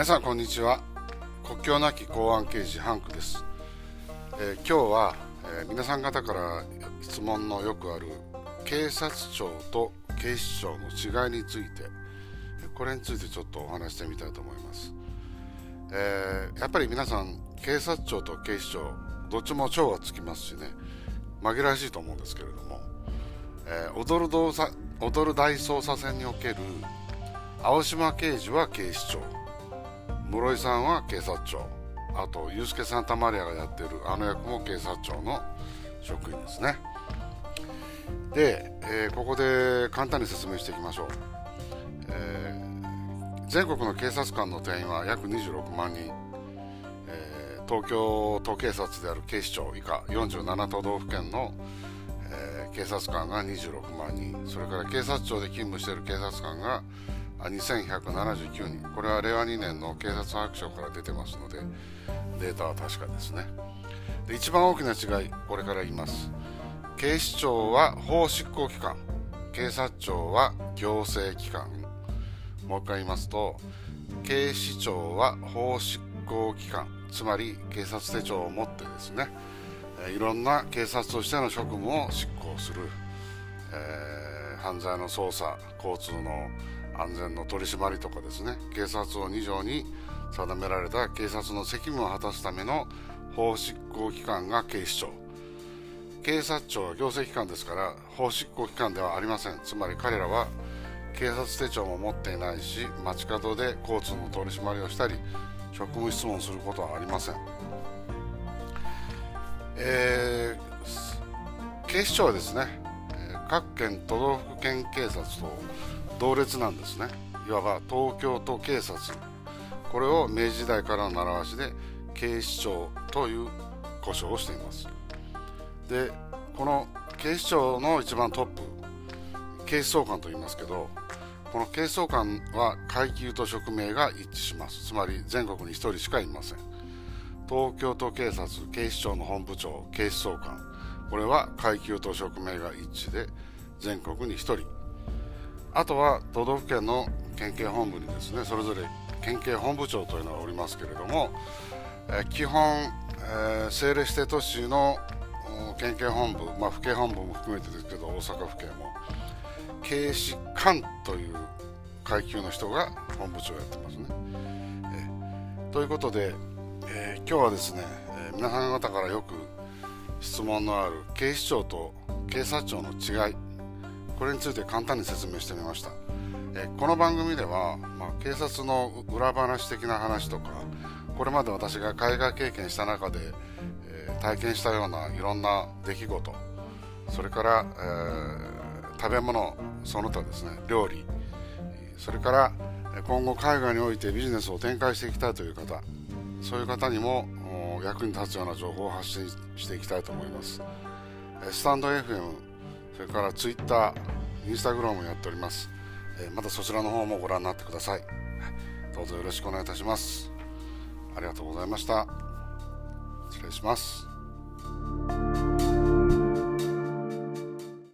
皆さんこんにちは。国境なき公安刑事ハンクです、えー、今日は、えー、皆さん方から質問のよくある警察庁と警視庁の違いについてこれについてちょっとお話してみたいと思います、えー、やっぱり皆さん警察庁と警視庁どっちも庁がつきますしね紛らわしいと思うんですけれども、え、踊る動作踊る大捜査線における青島刑事は警視庁。室井さんは警察庁。あとユースケ・サンタマリアがやってるあの役も警察庁の職員ですね。で、えー、ここで簡単に説明していきましょう、えー、全国の警察官の定員は約26万人、えー、東京都警察である警視庁以下47都道府県の、え警察官が26万人。それから警察庁で勤務している警察官が2179人。これは令和2年の警察白書から出てますのでデータは確かですね。で一番大きな違いこれから言います。警視庁は法執行機関。警察庁は行政機関。もう一回言いますと警視庁は法執行機関。つまり警察手帳を持ってですねいろんな警察としての職務を執行する、えー、犯罪の捜査交通の安全の取り締まりとかですね警察を2条に定められた警察の責務を果たすための法執行機関が警視庁。警察庁は行政機関ですから法執行機関ではありません。つまり彼らは警察手帳も持っていないし街角で交通の取り締まりをしたり職務質問することはありません、えー、警視庁はですね各県都道府県警察と同列なんですね。いわば東京都警察。これを明治時代からの習わしで警視庁という呼称をしています。でこの警視庁の一番トップ警視総監と言いますけどこの警視総監は階級と職名が一致します。つまり全国に1人しかいません。東京都警察警視庁の本部長警視総監。これは階級と職名が一致で全国に1人。あとは都道府県の県警本部にですねそれぞれ県警本部長というのがおりますけれども、え基本、えー、政令指定都市の県警本部、まあ、府警本部も含めてですけど大阪府警も警視監という階級の人が本部長をやってますね。えということで、えー、今日はですね、えー、皆さん方からよく質問のある警視庁と警察庁の違いこれについて簡単に説明してみました、えこの番組では、まあ、警察の裏話的な話とかこれまで私が海外経験した中で、えー、体験したようないろんな出来事それから、えー、食べ物その他ですね料理それから今後海外においてビジネスを展開していきたいという方そういう方にも役に立つような情報を発信していきたいと思います。スタンド FM それからツイ、ンスタグラムもやっております。えー、またそちらの方もご覧になってください。どうぞよろしくお願いいたします。ありがとうございました。失礼します。